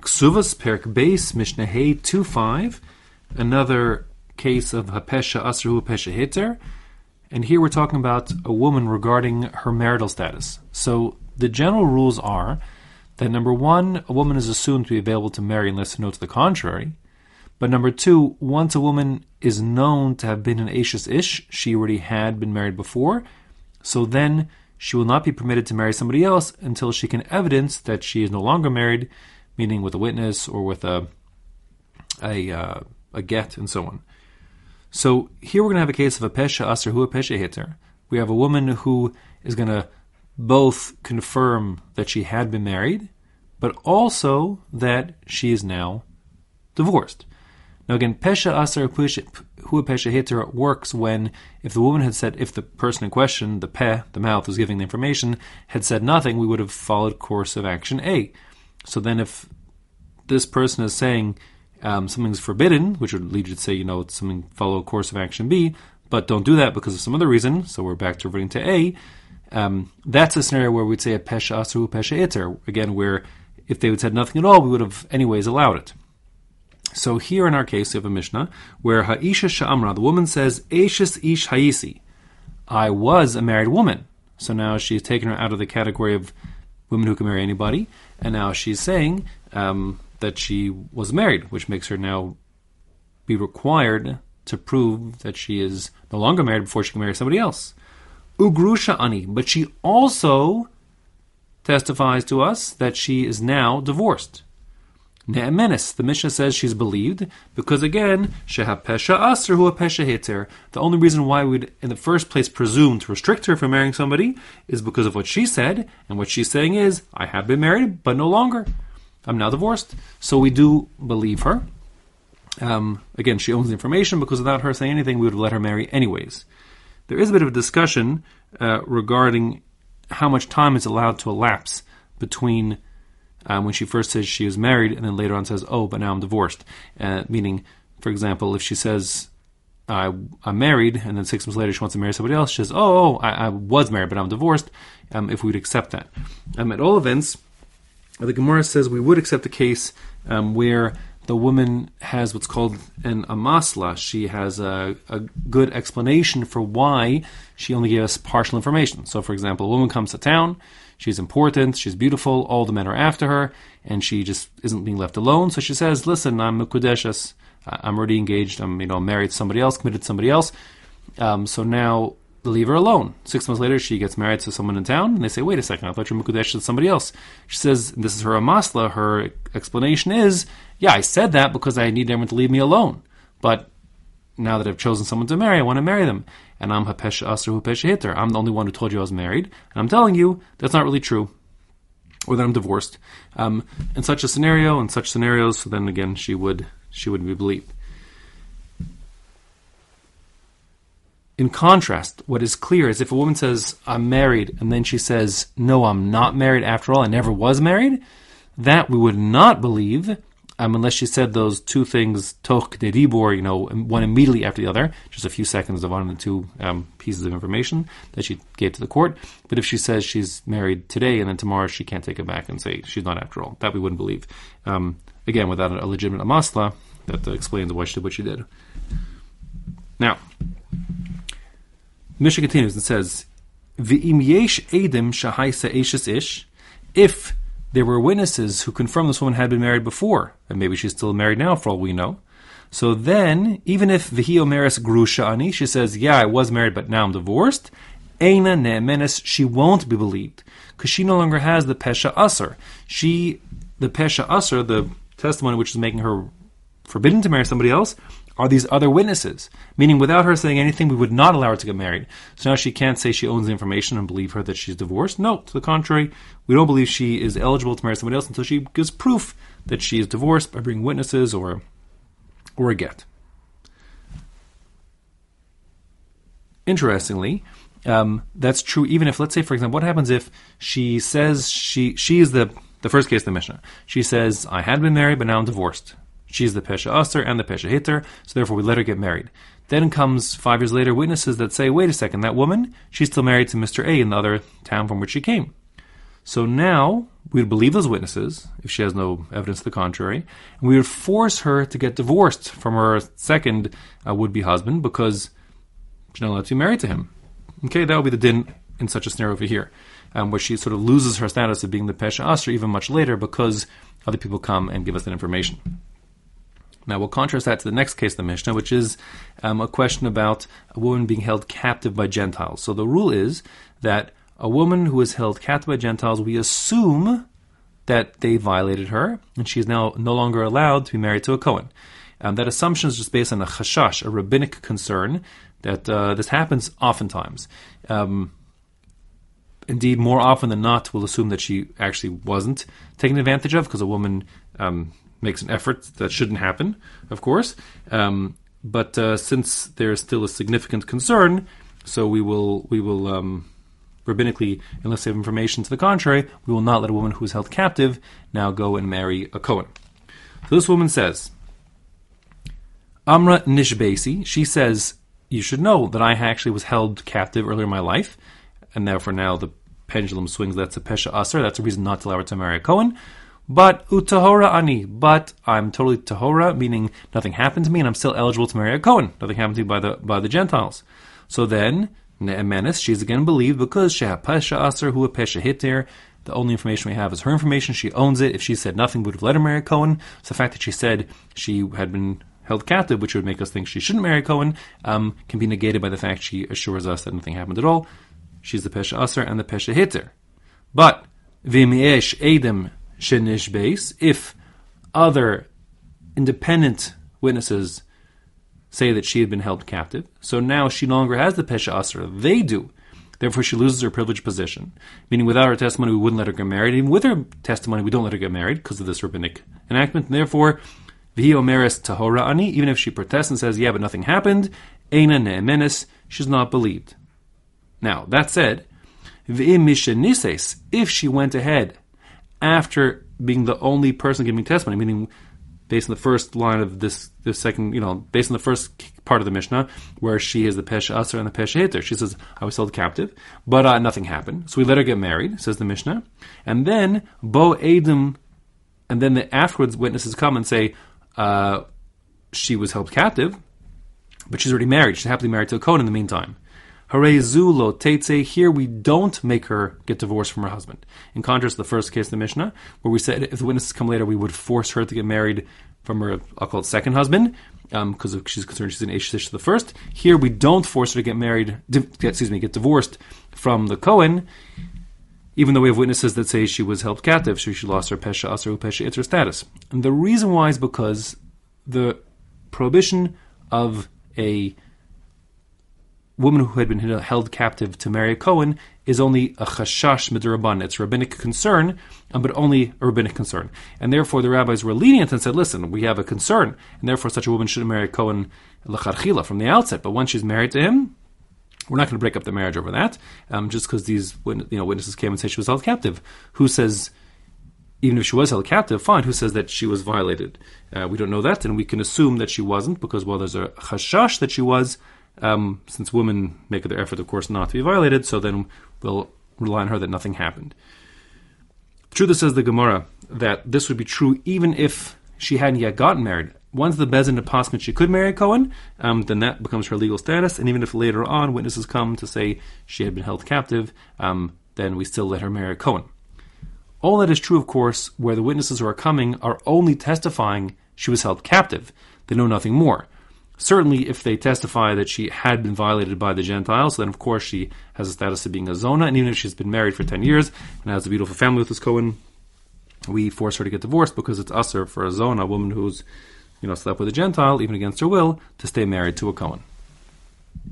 Kesubos Perek Beis Mishnah Hey 2.5, another case of Hapesha Asru Hapesha Hiter. And here we're talking about a woman regarding her marital status. So the general rules are that number one, a woman is assumed to be available to marry unless known to the contrary. But number two, once a woman is known to have been an Ashes Ish, she already had been married before, so then she will not be permitted to marry somebody else until she can evidence that she is no longer married, meaning with a witness or with a a, uh, a get and so on. So here we're going to have a case of a pesha aser who a pesha hitter. We have a woman who is going to both confirm that she had been married, but also that she is now divorced. Now again, pesha aser hu pesha hitter works when if the woman had said, if the person in question, the peh, the mouth, was giving the information, had said nothing, we would have followed course of action A. So then if this person is saying um, something's forbidden, which would lead you to say, you know, something follow a course of action B, but don't do that because of some other reason. So we're back to reverting to A. Um, that's a scenario where we'd say a pesha asru pesha iter. Again, where if they would said nothing at all, we would have anyways allowed it. So here in our case, we have a Mishnah where Ha'isha Sha'amra, the woman says, Ashes Ish Haisi, I was a married woman. So now she's taken her out of the category of women who can marry anybody, and now she's saying um, that she was married, which makes her now be required to prove that she is no longer married before she can marry somebody else. Ugrusha Ani, but she also testifies to us that she is now divorced. Ne'emenis, the Mishnah says she's believed because again, sheha pesha aser hu pesha hiter. The only reason why we'd in the first place presume to restrict her from marrying somebody is because of what she said, and what she's saying is, I have been married, but no longer. I'm now divorced. So we do believe her. Um, again, she owns the information because without her saying anything, we would have let her marry anyways. There is a bit of a discussion uh, regarding how much time is allowed to elapse between um, when she first says she is married and then later on says, oh, but now I'm divorced. Uh, meaning, for example, if she says, I, am married, and then six months later she wants to marry somebody else, she says, oh, oh I, I, was married, but I'm divorced, um, if we would accept that. Um, at all events, the Gemara says we would accept the case um, where the woman has what's called an amasla. She has a, a, good explanation for why she only gave us partial information. So, for example, a woman comes to town, she's important, she's beautiful, all the men are after her, and she just isn't being left alone. So she says, "Listen, I'm Mukudeshas. I'm already engaged. I'm you know married to somebody else, committed to somebody else. Um, so now leave her alone. Six months later, she gets married to someone in town, and they say, "Wait a second, I thought you were Mukudesh to somebody else." She says, "This is her amasla." Her explanation is, "Yeah, I said that because I need everyone to leave me alone, but now that I've chosen someone to marry, I want to marry them, and I'm hapesh asr hapesh hitter. I'm the only one who told you I was married, and I'm telling you that's not really true." Or that I'm divorced. Um, in such a scenario, in such scenarios, so then again, she would she would be believed. In contrast, what is clear is if a woman says, I'm married, and then she says, No, I'm not married after all, I never was married, that we would not believe um, unless she said those two things, toch de dibor, you know, one immediately after the other, just a few seconds of one of the two um, pieces of information that she gave to the court. But if she says she's married today and then tomorrow she can't take it back and say she's not after all, that we wouldn't believe. Um, again, without a legitimate amasla, that explains why she did what she did. Now, Mishnah continues and says, "V'im yesh edim shahaisa ish." If there were witnesses who confirmed this woman had been married before, and maybe she's still married now, for all we know. So then, even if v'hi omeres grusha ani, she says, "Yeah, I was married, but now I'm divorced." Eina ne'menes, she won't be believed because she no longer has the pesha usher. She, the pesha usher, the testimony which is making her forbidden to marry somebody else, are these other witnesses. Meaning, without her saying anything, we would not allow her to get married. So now she can't say she owns the information and believe her that she's divorced. No, to the contrary, we don't believe she is eligible to marry somebody else until she gives proof that she is divorced by bringing witnesses or, or a get. Interestingly, um, that's true even if, let's say, for example, what happens if she says she she is the the first case of the Mishnah. She says, I had been married, but now I'm divorced. She's the Pesha Aster and the Pesha Hitter, so therefore we let her get married. Then comes five years later witnesses that say, wait a second, that woman, she's still married to Mr. A in the other town from which she came. So now we would believe those witnesses if she has no evidence to the contrary, and we would force her to get divorced from her second uh, would-be husband because she's not allowed to be married to him. Okay, that would be the din in such a scenario over here, um, where she sort of loses her status of being the pesha asr even much later because other people come and give us that information. Now we'll contrast that to the next case of the Mishnah, which is um, a question about a woman being held captive by Gentiles. So the rule is that a woman who is held captive by Gentiles, we assume that they violated her, and she is now no longer allowed to be married to a Cohen. Um, that assumption is just based on a chashash, a rabbinic concern that uh, this happens oftentimes. Um, indeed, more often than not, we'll assume that she actually wasn't taken advantage of because a woman um, makes an effort that shouldn't happen, of course. Um, but uh, since there's still a significant concern, so we will we will um, rabbinically, unless they have information to the contrary, we will not let a woman who is held captive now go and marry a Cohen. So this woman says, Amra Nishbesi, she says, you should know that I actually was held captive earlier in my life, and therefore now the pendulum swings, that's a Pesha Asr, that's a reason not to allow her to marry a Cohen. But utahora ani, but I'm totally tahora, meaning nothing happened to me, and I'm still eligible to marry a Cohen. Nothing happened to me by the by the Gentiles. So then, Ne'emenis, she's again believed because Sheha Pesha Aser, who a Pesha Hitir. The only information we have is her information. She owns it. If she said nothing, we would have let her marry a Cohen. So the fact that she said she had been held captive, which would make us think she shouldn't marry Cohen, um, can be negated by the fact she assures us that nothing happened at all. She's the Pesha Aser and the Pesha Hitir. But, Vimiesh Edim Shenish base, if other independent witnesses say that she had been held captive. So now she no longer has the Pesha Asra. They do. Therefore, she loses her privileged position. Meaning, without her testimony, we wouldn't let her get married. Even with her testimony, we don't let her get married because of this rabbinic enactment. And therefore, Vihi Omeres Tahora Ani, even if she protests and says, yeah, but nothing happened, Eina Ne'emenis, she's not believed. Now, that said, if she went ahead after being the only person giving testimony, meaning based on the first line of this, the second, you know, based on the first part of the Mishnah, where she is the Pesha Asr and the Pesha Hitter. She says, I was held captive, but uh, nothing happened. So we let her get married, says the Mishnah. And then, Bo Adam, and then the afterwards witnesses come and say, uh, she was held captive, but she's already married. She's happily married to a Cohen in the meantime. Hare zulo. Here we don't make her get divorced from her husband. In contrast to the first case the Mishnah, where we said if the witnesses come later, we would force her to get married from her, I'll call it second husband, because um, she's concerned she's an Ashish to the first. Here we don't force her to get married, excuse me, get divorced from the Cohen, even though we have witnesses that say she was held captive, so she lost her Pesha Asar Pesha Iter status. And the reason why is because the prohibition of a woman who had been held captive to marry a Cohen is only a chashash midraban. It's rabbinic concern, um, but only a rabbinic concern. And therefore, the rabbis were lenient and said, listen, we have a concern, and therefore such a woman shouldn't marry a Cohen lacharchila from the outset. But once she's married to him, we're not going to break up the marriage over that, um, just because these you know, witnesses came and said she was held captive. Who says, even if she was held captive, fine, who says that she was violated? Uh, we don't know that, and we can assume that she wasn't, because while there's a chashash that she was, um, since women make their effort, of course, not to be violated, so then we'll rely on her that nothing happened. The truth is, says the Gemara, that this would be true even if she hadn't yet gotten married. Once the Beis Din deposits she could marry Cohen, um, then that becomes her legal status, and even if later on witnesses come to say she had been held captive, um, then we still let her marry Cohen. All that is true, of course, where the witnesses who are coming are only testifying she was held captive. They know nothing more. Certainly, if they testify that she had been violated by the Gentiles, then of course she has a status of being a Zona, and even if she's been married for 10 years and has a beautiful family with this Cohen, we force her to get divorced because it's usher for a Zona, a woman who's you know, slept with a Gentile, even against her will, to stay married to a Cohen.